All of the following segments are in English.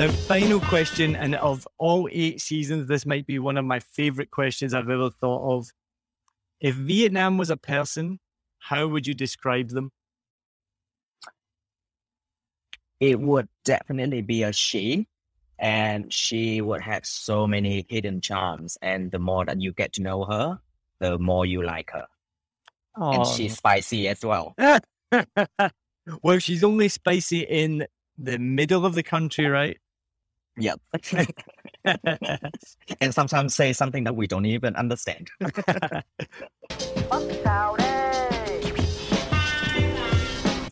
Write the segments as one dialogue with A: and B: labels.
A: The final question, and of all eight seasons, this might be one of my favorite questions I've ever thought of. If Vietnam was a person, how would you describe them?
B: it would definitely be a she and she would have so many hidden charms and the more that you get to know her the more you like her and she's spicy as well
A: well, she's only spicy in the middle of the country, right?
B: Yep and sometimes say something that we don't even understand
C: mất xào đây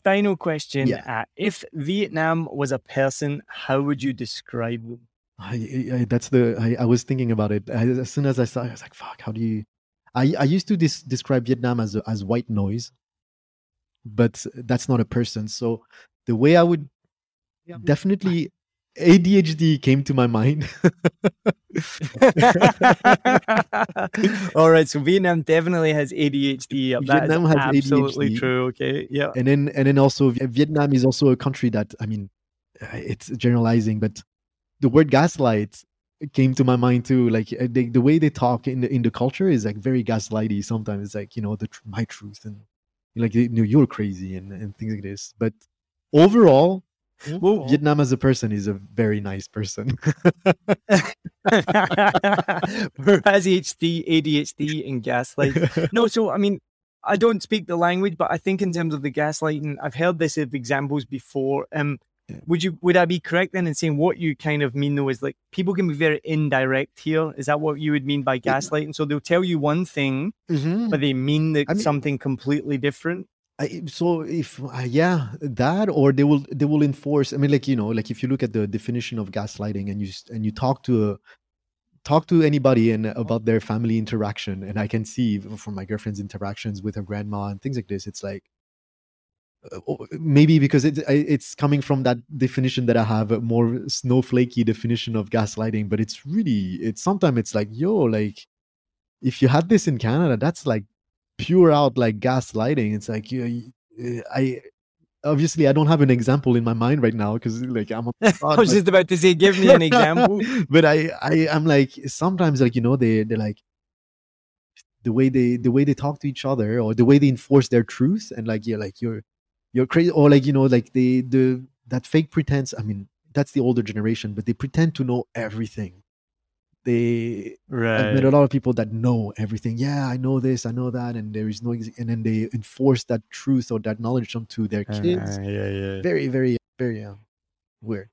A: Final question.
D: Yeah.
A: Uh, if Vietnam was a person, how would you describe them?
D: I, I, that's the I, I was thinking about it I, as soon as I saw it, I was like fuck how do you I, I used to dis- describe Vietnam as as white noise but that's not a person so the way I would definitely ADHD came to my mind
A: All right, so Vietnam definitely has ADHD. That
D: Vietnam has
A: absolutely
D: ADHD.
A: true. Okay, yeah.
D: and then and then also Vietnam is also a country that I mean it's generalizing but the word gaslight came to my mind too like uh, they, the way they talk in the in the culture is like very gaslighty sometimes it's like you know the my truth and like you know you're crazy and, and things like this but overall
A: Well,
D: Vietnam as a person is a very nice person
A: Whereas HD, ADHD, and gaslight. No, so I mean, I don't speak the language, but I think in terms of the gaslighting, I've heard this of examples before. Um, would you would I be correct then in saying what you kind of mean though is like people can be very indirect here? Is that what you would mean by gaslighting? So they'll tell you one thing,
D: Mhm.
A: but they mean that
D: I mean-
A: something completely different.
D: I, so if uh, yeah that or they will they will enforce i mean like you know like if you look at the definition of gaslighting and you and you talk to a talk to anybody and about their family interaction and i can see from my girlfriend's interactions with her grandma and things like this it's like uh, oh, maybe because it, it's coming from that definition that i have a more snowflakey definition of gaslighting but it's really it's sometimes it's like yo like if you had this in canada that's like pure out like gaslighting it's like you, you- i obviously I don't have an example in my mind right now because like I'm on the
A: I was just about to say, give me an example.
D: but I, I I'm like sometimes like you know they they're like the way they the way they talk to each other or the way they enforce their truth and like you're like you're you're crazy or like you know like they the that fake pretense I mean that's the older generation but they pretend to know everything they I've met a lot of people that know everything yeah I know this I know that and there is no and then they enforce that truth or that knowledge onto their kids
A: Uh, yeah, yeah.
D: very very very uh, weird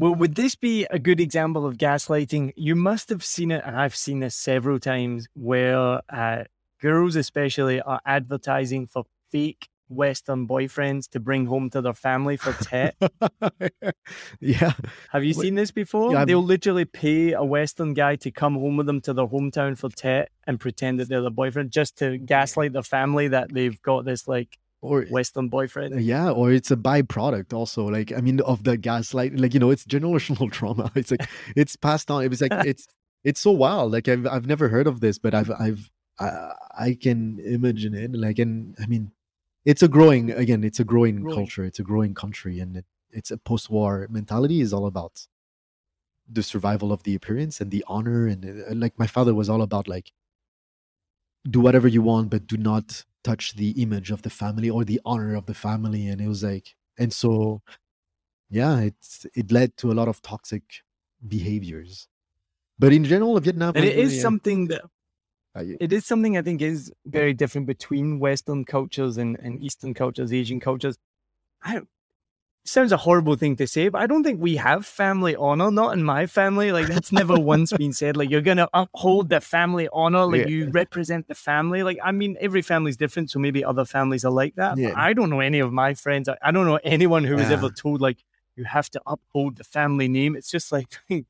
A: Well, would this be a good example of gaslighting? You must have seen it, and I've seen this several times, where uh, girls, especially, are advertising for fake Western boyfriends to bring home to their family for tet.
D: yeah
A: Have you seen this before?
D: Yeah,
A: They'll literally pay a Western guy to come home with them to their hometown for tet and pretend that they're the boyfriend just to gaslight their family that they've got this like
D: or
A: Western boyfriend.
D: Yeah or it's a byproduct also like i mean of the gaslight like you know it's generational trauma it's like it's passed on it was like it's it's so wild like i've i've never heard of this but i've i've i, I can imagine it like and i mean it's a growing again it's a growing,
A: Growing.
D: culture it's a growing country and it, it's a post-war mentality is all about the survival of the appearance and the honor and uh, like my father was all about like do whatever you want but do not touch the image of the family or the honor of the family and it was like and so yeah it's it led to a lot of toxic behaviors but in general vietnam
A: And it
D: uh,
A: something that
D: Uh,
A: it is something I think is very different between Western cultures and, and Eastern cultures, Asian cultures. I sounds a horrible thing to say, but I don't think we have family honor. Not in my family. Like that's never once been said. Like you're gonna uphold the family honor. Like
D: Yeah.
A: you represent the family. Like I mean, every family's different, so maybe other families are like that.
D: Yeah.
A: I don't know any of my friends. I, I don't know anyone who was
D: Yeah.
A: ever ah. told like you have to uphold the family name. It's just like.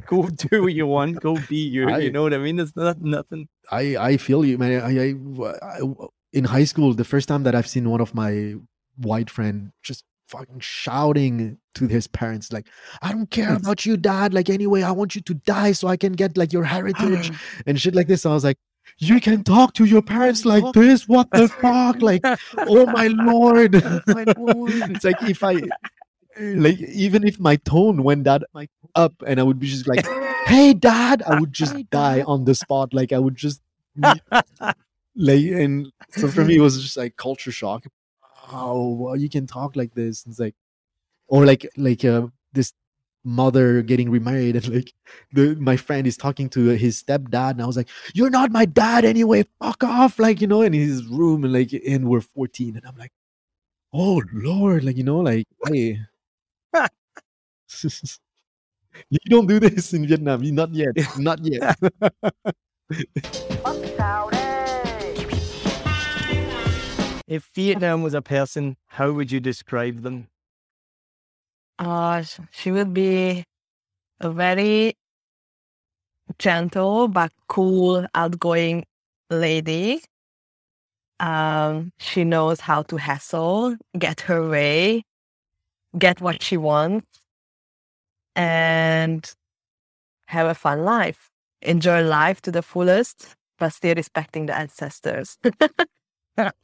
A: Go do what you want. Go be you.
D: I-
A: you know what I mean? There's not nothing.
D: I I feel you, man. I, I, I- in high school, the first time that I've seen one of my white friend just fucking shouting to his parents, like, "I don't care about you, dad. Like, anyway, I want you to die so I can get like your heritage and shit like this." I was like, "You can talk to your parents like this? What the fuck? Like, oh my lord!" Oh it's like if I, like, even if my tone went that up, and I would be just like, "Hey, dad," I would just die on the spot. Like, I would just like and so for me it was just like culture shock. Oh well, you can talk like this. It's like or like like uh, this mother getting remarried and like the my friend is talking to his stepdad and i was like you're not my dad anyway fuck off like you know in his room and like and we're 14 and i'm like oh lord like you know like hey you don't do this in vietnam you not yet not yet
C: Bắt sao đây?
A: If Vietnam was a person, how would you describe them?
E: Uh, she would be a very gentle but cool, outgoing lady. Um, she knows how to hustle, get her way, get what she wants, and have a fun life. Enjoy life to the fullest, but still respecting the ancestors.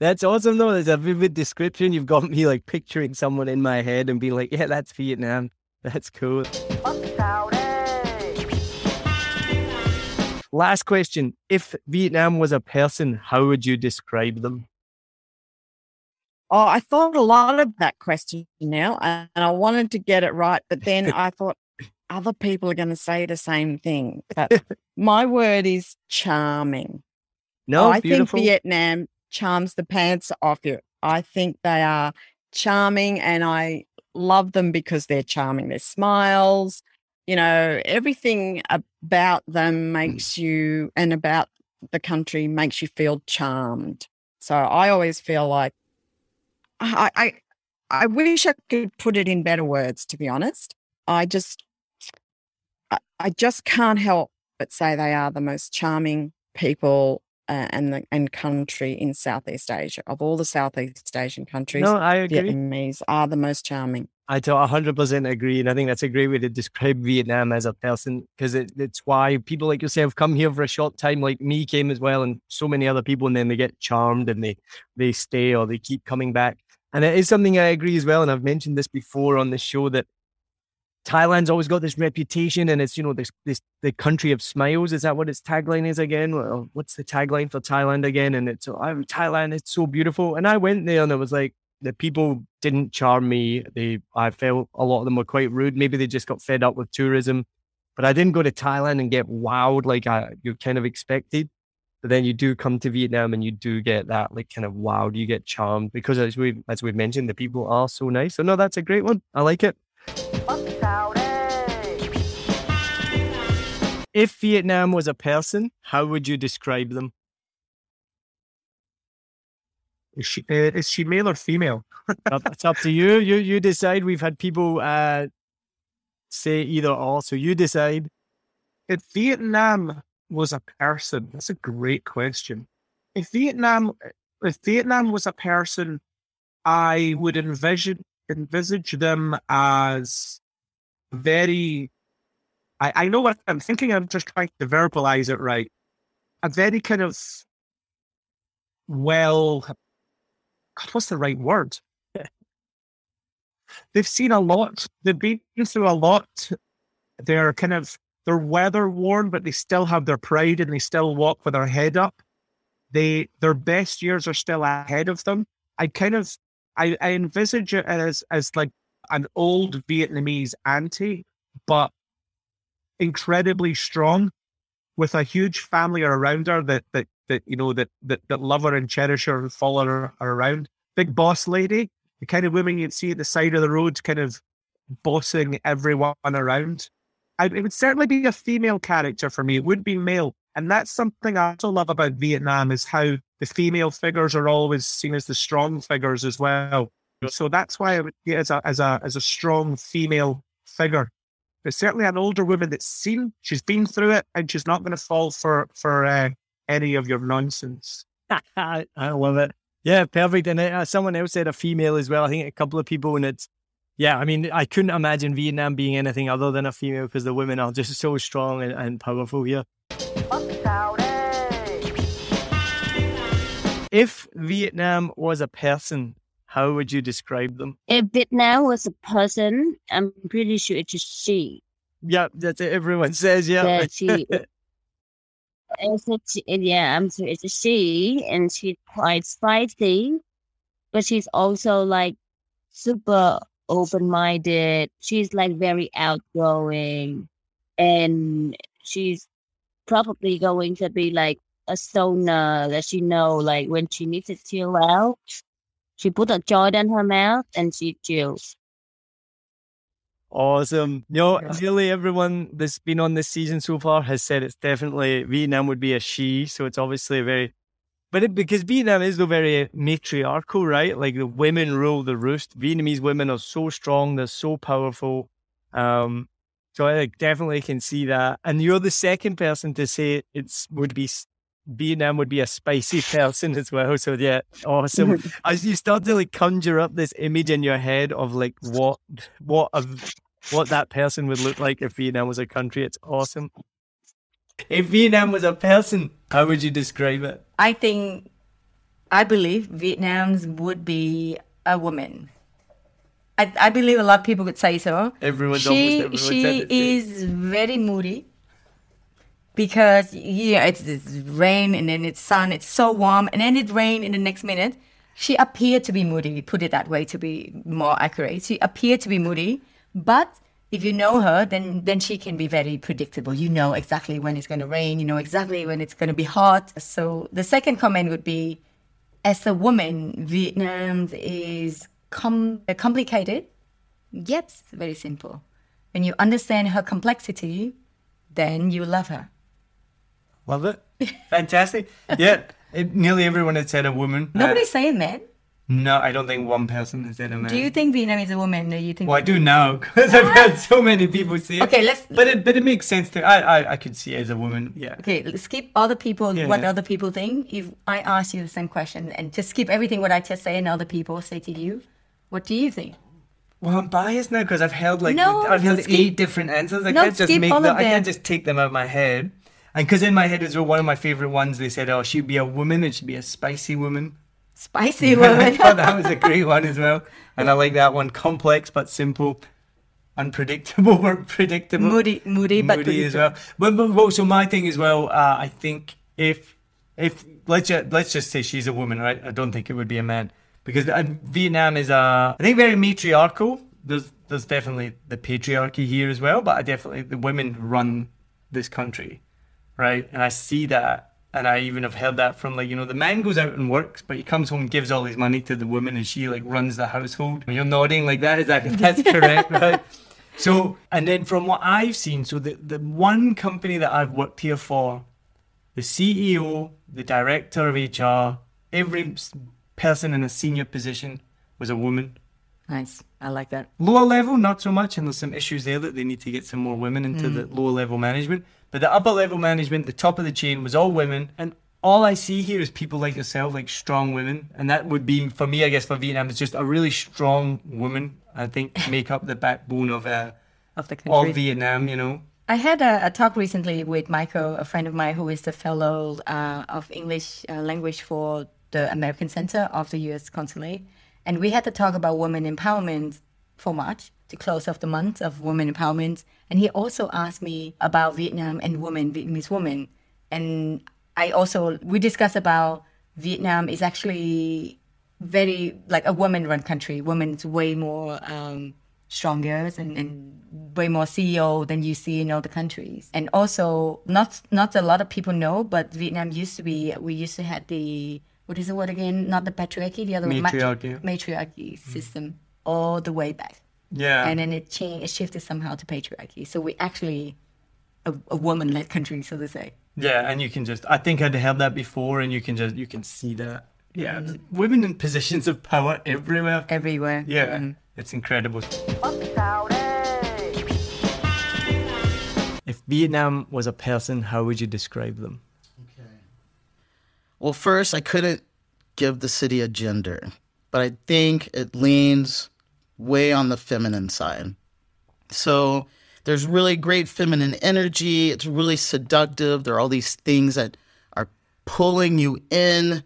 A: that's awesome, though. There's a vivid description. You've got me like picturing someone in my head and being like, yeah, that's Vietnam. That's cool. Last question. If Vietnam was a person, how would you describe them?
F: Oh, I thought a lot of that question now, and I wanted to get it right, but then I thought other people are going to say the same thing. But my word is charming.
A: No,
F: I
A: beautiful.
F: think Vietnam charms the pants off you. I think they are charming, and I love them because they're charming. Their smiles, you know, everything about them hmm. makes you, and about the country makes you feel charmed. So I always feel like I, I, I wish I could put it in better words. To be honest, I just, I, I just can't help but say they are the most charming people uh, and the and country in Southeast Asia. Of all the Southeast Asian countries,
A: no, I agree.
F: Vietnamese are the most charming.
A: I do 100% agree. And I think that's a great way to describe Vietnam as a person because it, it's why people like yourself come here for a short time, like me came as well, and so many other people, and then they get charmed and they, they stay or they keep coming back. And it is something I agree as well. And I've mentioned this before on the show that Thailand's always got this reputation and it's, you know, this, this, the country of smiles. Is that what its tagline is again? Well, what's the tagline for Thailand again? And it's, oh, Thailand, it's so beautiful. And I went there and it was like, the people didn't charm me. They, I felt a lot of them were quite rude. Maybe they just got fed up with tourism, but I didn't go to Thailand and get wowed like I, you kind of expected. But then you do come to Vietnam and you do get that like kind of wowed. You get charmed because as we as we've mentioned, the people are so nice. So no, that's a great one. I like it.
C: Bất sao đây?
A: If Vietnam was a person, how would you describe them?
G: Is she uh, is she male or female?
A: It's up to you. You you decide. We've had people uh, say either or, so you decide.
G: If Vietnam was a person, that's a great question. If Vietnam if Vietnam was a person, I would envision envisage them as very I, I know what I'm thinking, I'm just trying to verbalize it right. A very kind of well God, what's the right word? They've seen a lot. They've been through a lot. They're kind of they're weather worn, but they still have their pride and they still walk with their head up. They their best years are still ahead of them. I kind of I, I envisage it as as like an old Vietnamese auntie, but incredibly strong, with a huge family around her that that that you know that that, that love her and cherish her and follow her around. Big boss lady, the kind of woman you'd see at the side of the road, kind of bossing everyone around. I, it would certainly be a female character for me. It would be male. And that's something I also love about Vietnam is how the female figures are always seen as the strong figures as well. So that's why I would get as a as a as a strong female figure. But certainly an older woman that's seen, she's been through it, and she's not going to fall for for uh, any of your nonsense.
A: I love it. Yeah, perfect. And uh, someone else said a female as well. I think a couple of people, and it's yeah. I mean, I couldn't imagine Vietnam being anything other than a female because the women are just so strong and, and powerful here.
C: Bất sao đây?
A: If Vietnam was a person, how would you describe them?
H: If Vietnam was a person, I'm pretty sure it's a she.
A: Yeah, that's it. Everyone says yeah.
H: That she, it's a, she- yeah, I'm sure it's a she, and she's quite spicy, but she's also like super open-minded. She's like very outgoing, and she's probably going to be like a stoner that she know like when she needs to chill out. She put a joint in her mouth and she chills.
A: Awesome. You know, nearly everyone that's been on this season so far has said it's definitely Vietnam would be a she. So it's obviously a very, but it, because Vietnam is though very matriarchal, right? Like the women rule the roost. Vietnamese women are so strong, they're so powerful. Um, so I like, definitely can see that. And you're the second person to say it's would be Vietnam would be a spicy person as well. So yeah, awesome. As you start to like conjure up this image in your head of like what what a, what that person would look like if Vietnam was a country, it's awesome. If Vietnam was a person, how would you describe it?
I: I think, I believe Vietnam's would be a woman. I, I believe a lot of people would say so.
A: Everyone's
I: she
A: almost everyone
I: she is very moody because yeah, it's, it's rain and then it's sun. It's so warm and then it rain in the next minute. She appeared to be moody. We put it that way to be more accurate. She appeared to be moody, but if you know her, then then she can be very predictable. You know exactly when it's going to rain. You know exactly when it's going to be hot. So the second comment would be, as a woman, Vietnam is com- uh, complicated, yet very simple. When you understand her complexity, then you love her.
A: Love it. Fantastic. Yeah. It, nearly everyone had said a woman. Uh,
I: Nobody's saying man.
A: No, I don't think one person has said a man.
I: Do you think Vietnam is a woman? Do you think?
A: Well, I do now because I've had so many people say it.
I: Okay, let's-
A: But it, but it makes sense to. I, I, I could see it as a woman. Yeah.
I: Okay, let's skip other people.
A: Yeah,
I: what
A: yeah.
I: other people think. If I ask you the same question, and just skip everything what I just say, and other people say to you, what do you think?
A: Well, I'm biased now because I've held like
I: No,
A: I've held
I: skip-
A: eight different answers. I
I: No,
A: can't just make
I: of
A: I can't just take them out of my head. And because in my head is one of my favorite ones, they said, "Oh, she'd be a woman. and she'd be a spicy woman."
I: Spicy
A: I
I: woman.
A: thought that was a great one as well. And I like that one. Complex but simple. Unpredictable but predictable.
I: moody, moody, but
A: Moody as well. But, but, my thing as well, uh, I think if if let's just, let's just say she's a woman, right? I don't think it would be a man because uh, Vietnam is uh, I think very matriarchal. There's there's definitely the patriarchy here as well, but I definitely the women run this country, right? And I see that. And I even have heard that from like, you know, the man goes out and works, but he comes home, and gives all his money to the woman and she like runs the household. You're nodding like that. Is that that's correct, right? So, and then from what I've seen, so the, the one company that I've worked here for, the CEO, the director of HR, every person in a senior position was a woman.
I: Nice. I like that.
A: Lower level, not so much, and there's some issues there that they need to get some more women into the lower level management. But the upper level management, the top of the chain, was all women. And all I see here is people like yourself, like strong women. And that would be, for me, I guess, for Vietnam, it's just a really strong woman, I think, make up the backbone of uh,
I: Of the
A: all
I: country.
A: Vietnam, you know.
I: I had a, a talk recently with Michael, a friend of mine who is the fellow uh, of English uh, language for the American Center of the U.S. Consulate, and we had to talk about women empowerment for March to close off the month of women empowerment. And he also asked me about Vietnam and women, Vietnamese women, and I also we discussed about Vietnam is actually very like a woman-run country. Women Women's way more um, stronger and, and way more CEO than you see in other countries. And also, not not a lot of people know, but Vietnam used to be. We used to have the what is the word again? Not the patriarchy, the other one, matri-
A: Matriarchy.
I: matriarchy system all the way back.
A: Yeah.
I: And then it changed, it shifted somehow to patriarchy. So we actually a, a woman-led country, so to say.
A: Yeah, and you can just I think I'd heard that before and you can just you can see that. Yeah. Women in positions of power everywhere.
I: Everywhere.
A: Yeah.
I: Mm.
A: It's incredible.
C: Bắt sao đây?
A: If Vietnam was a person, how would you describe them?
J: Well, first, I couldn't give the city a gender, but I think it leans way on the feminine side. So there's really great feminine energy. It's really seductive. There are all these things that are pulling you in.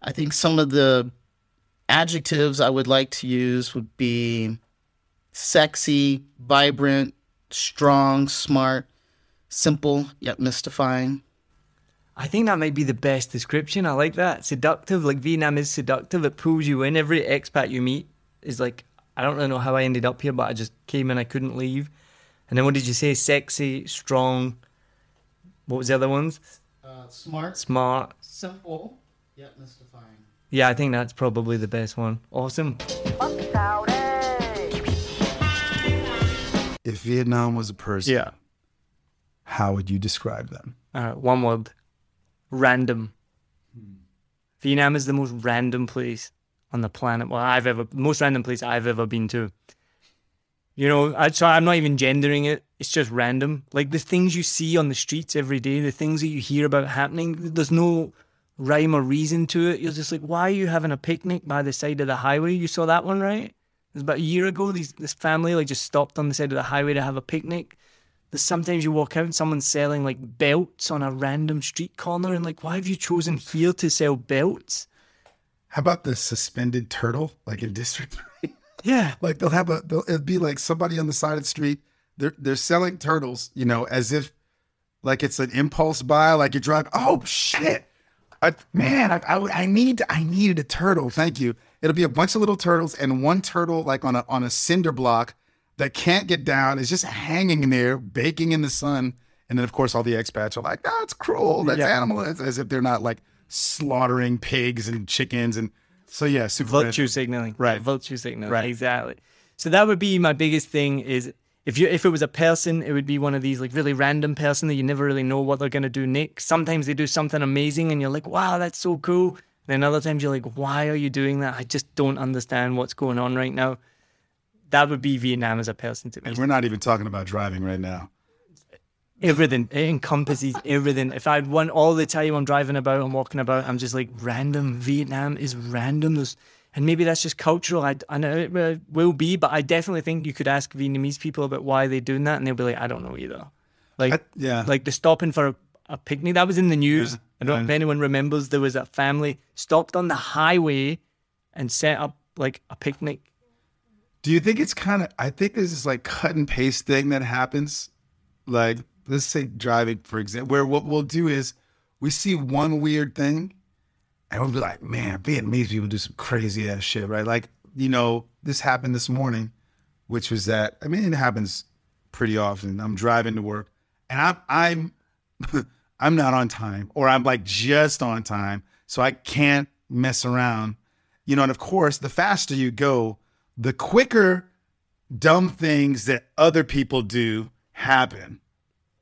J: I think some of the adjectives I would like to use would be sexy, vibrant, strong, smart, simple, yet mystifying.
A: I think that might be the best description. I like that. Seductive, like Vietnam is seductive. It pulls you in. Every expat you meet is like, I don't really know how I ended up here, but I just came in, I couldn't leave. And then what did you say? Sexy, strong. What was the other ones?
J: Uh, smart,
A: Smart.
J: simple, yet mystifying.
A: Yeah, I think that's probably the best one. Awesome.
C: Bắt sao đây?
K: If Vietnam was a person,
A: Yeah.
K: how would you describe them?
A: All right, one word. Random. Hmm. Vietnam is the most random place on the planet. Well, I've ever, most random place I've ever been to. You know, I, so I'm not even gendering it. It's just random. Like the things you see on the streets every day, the things that you hear about happening, there's no rhyme or reason to it. You're just like, why are you having a picnic by the side of the highway? You saw that one, right? It was about a year ago. These this family like just stopped on the side of the highway to have a picnic. There's sometimes you walk out and someone's selling like belts on a random street corner, and like, why have you chosen here to sell belts?
K: How about the suspended turtle, like in District? Three?
A: Yeah,
K: like they'll have a, they'll, it'd be like somebody on the side of the street. They're they're selling turtles, you know, as if like it's an impulse buy. Like you drive, oh shit, I, man, I, I would- I need I needed a turtle. Thank you. It'll be a bunch of little turtles and one turtle like on a on a cinder block that can't get down. It's just hanging there, baking in the sun. And then of course all the expats are like, that's cruel. That's
A: Yeah.
K: animal." As, as if they're not like slaughtering pigs and chickens and so yeah, super
A: virtue signaling.
K: Right.
A: Virtue signaling.
K: Right.
A: Exactly. So that would be my biggest thing is if you if it was a person, it would be one of these like really random person that you never really know what they're gonna do next. Sometimes they do something amazing and you're like, wow, that's so cool. Then other times you're like, why are you doing that? I just don't understand what's going on right now. That would be Vietnam as a person to me.
K: And we're not even talking about driving right now.
A: Everything. It encompasses everything. If I'd one all the time I'm driving about, I'm walking about, I'm just like random. Vietnam is random. There's, and maybe that's just cultural. I, I know it will- be, but I definitely think you could ask Vietnamese people about why they're doing that, and they'll be like, I don't know either. Like,
K: yeah.
A: like the stopping for a picnic. That was in the news. I don't know if anyone remembers. There was a family stopped on the highway and set up like a picnic.
K: Do you think it's kind of? I think there's this like cut and paste thing that happens. Like, let's say driving, for example, where what we'll do is we see one weird thing, and we'll be like, "Man, Vietnamese people do some crazy ass shit, right?" Like, you know, this happened this morning, which was that. I mean, it happens pretty often. I'm driving to work, and I'm I'm I'm not on time, or I'm like just on time, so I can't mess around. You know, and of course, the faster you go, the quicker dumb things that other people do happen,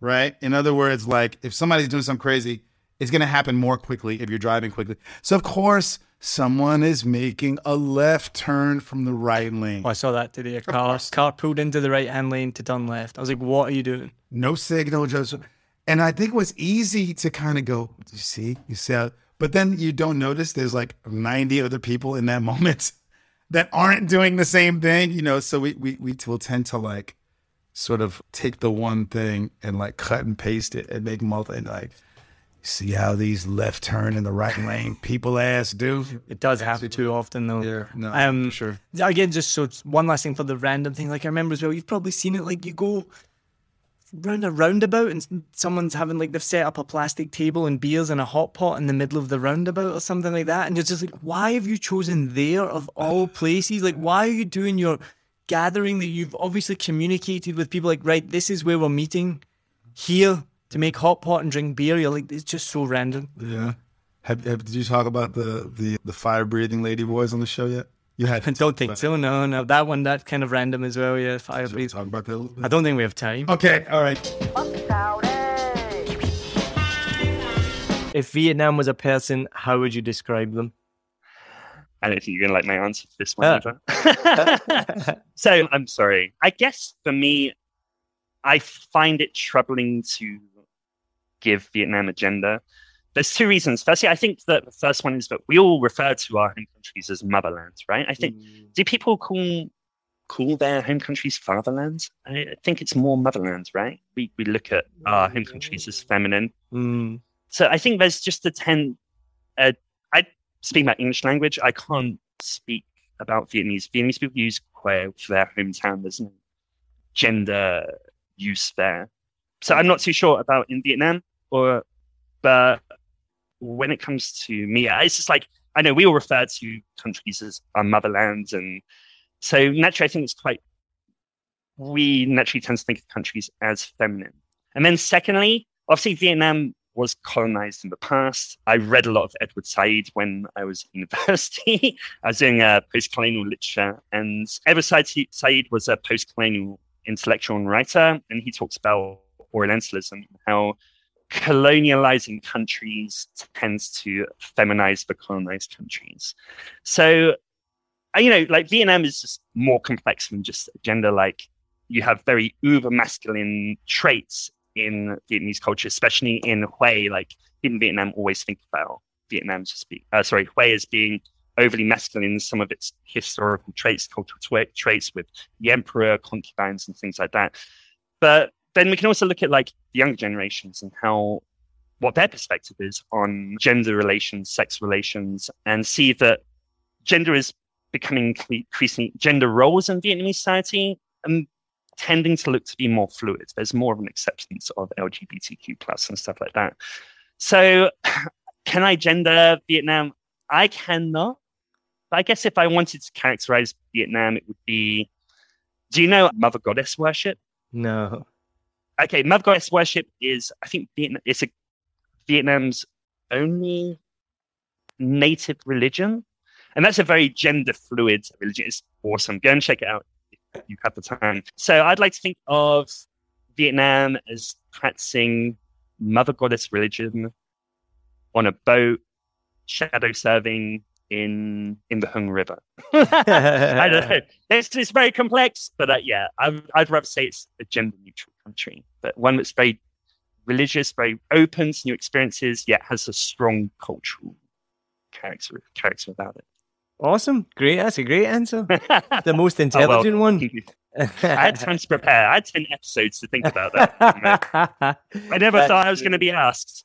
K: right? In other words, like if somebody's doing something crazy, it's going to happen more quickly if you're driving quickly. So, of course, someone is making a left turn from the right lane.
A: Oh, I saw that today. A car, car pulled into the right hand lane to turn left. I was like, what are you doing?
K: No signal, Joseph. And I think it was easy to kind of go, you see, you see but then you don't notice there's like 90 other people in that moment that aren't doing the same thing, you know. So we we we will tend to like sort of take the one thing and like cut and paste it and make multi and like see how these left turn in the right lane people ass do.
A: It does happen too often, though.
K: Yeah, no,
A: um,
K: sure.
A: Again, just so one last thing for the random thing. Like I remember as well, you've probably seen it. Like you go round a roundabout and someone's having like they've set up a plastic table and beers and a hot pot in the middle of the roundabout or something like that, and you're just like, why have you chosen there of all places? Like, why are you doing your gathering that you've obviously communicated with people? Like, right, this is where we're meeting here to make hot pot and drink beer. You're like, it's just so random.
K: Yeah. Have, have did you talk about the the the fire breathing lady boys on the show yet? You had
A: I don't think so. No, no, that one that kind of random as well. Yeah, fire breathing.
K: Talk about that. a little bit?
A: I don't think we have time.
K: Okay, all right.
A: If Vietnam was a person, how would you describe them?
L: I don't think you're going to like my answer to this one. Uh. either. so I'm sorry. I guess for me, I find it troubling to give Vietnam a gender. There's two reasons. Firstly, I think that the first one is that we all refer to our home countries as motherlands, right? I think do people call call their home countries fatherlands? I think it's more motherlands, right? We we look at our home countries as feminine.
A: Mm.
L: So I think there's just a ten. Uh, I speak my English language. I can't speak about Vietnamese. Vietnamese people use queer for their hometown. There's no gender use there. So I'm not too sure about in Vietnam or, but when it comes to me, it's just like I know we all refer to countries as our motherlands, and so naturally I think it's quite. We naturally tend to think of countries as feminine, and then secondly, obviously Vietnam was colonized in the past. I read a lot of Edward Said when I was at university. I was doing uh, post-colonial literature, and Edward Said, Said was a post-colonial intellectual and writer, and he talks about Orientalism, how colonializing countries tends to feminize the colonized countries. So, uh, you know, like Vietnam is just more complex than just gender. Like you have very uber masculine traits in Vietnamese culture, especially in Hue. Like in Vietnam, always think about Vietnam as being, uh, sorry, Hue as being overly masculine in some of its historical traits, cultural tra- traits with the emperor, concubines, and things like that. But then we can also look at like the younger generations and how what their perspective is on gender relations, sex relations, and see that gender is becoming increasingly gender roles in Vietnamese society and tending to look to be more fluid. There's more of an acceptance of LGBTQ plus and stuff like that. So, can I gender Vietnam? I cannot. But I guess if I wanted to characterize Vietnam, it would be. Do you know Mother Goddess worship?
A: No.
L: Okay, Mother Goddess worship is, I think, Vietnam, it's a Vietnam's only native religion, and that's a very gender fluid religion. It's awesome. Go and check it out if you have the time. So I'd like to think of Vietnam as practicing Mother Goddess religion on a boat, shadow serving in in the Huong River. I don't know. It's, it's very complex, but uh, yeah, I, I'd rather say it's a gender neutral country, but one that's very religious, very open to new experiences, yet has a strong cultural character character about it.
A: Awesome. Great. That's a great answer. the most
L: Oh, well,
A: intelligent one.
C: I had time to prepare. I had 10 episodes to think about that. I never
M: That's
C: thought I was going to be asked.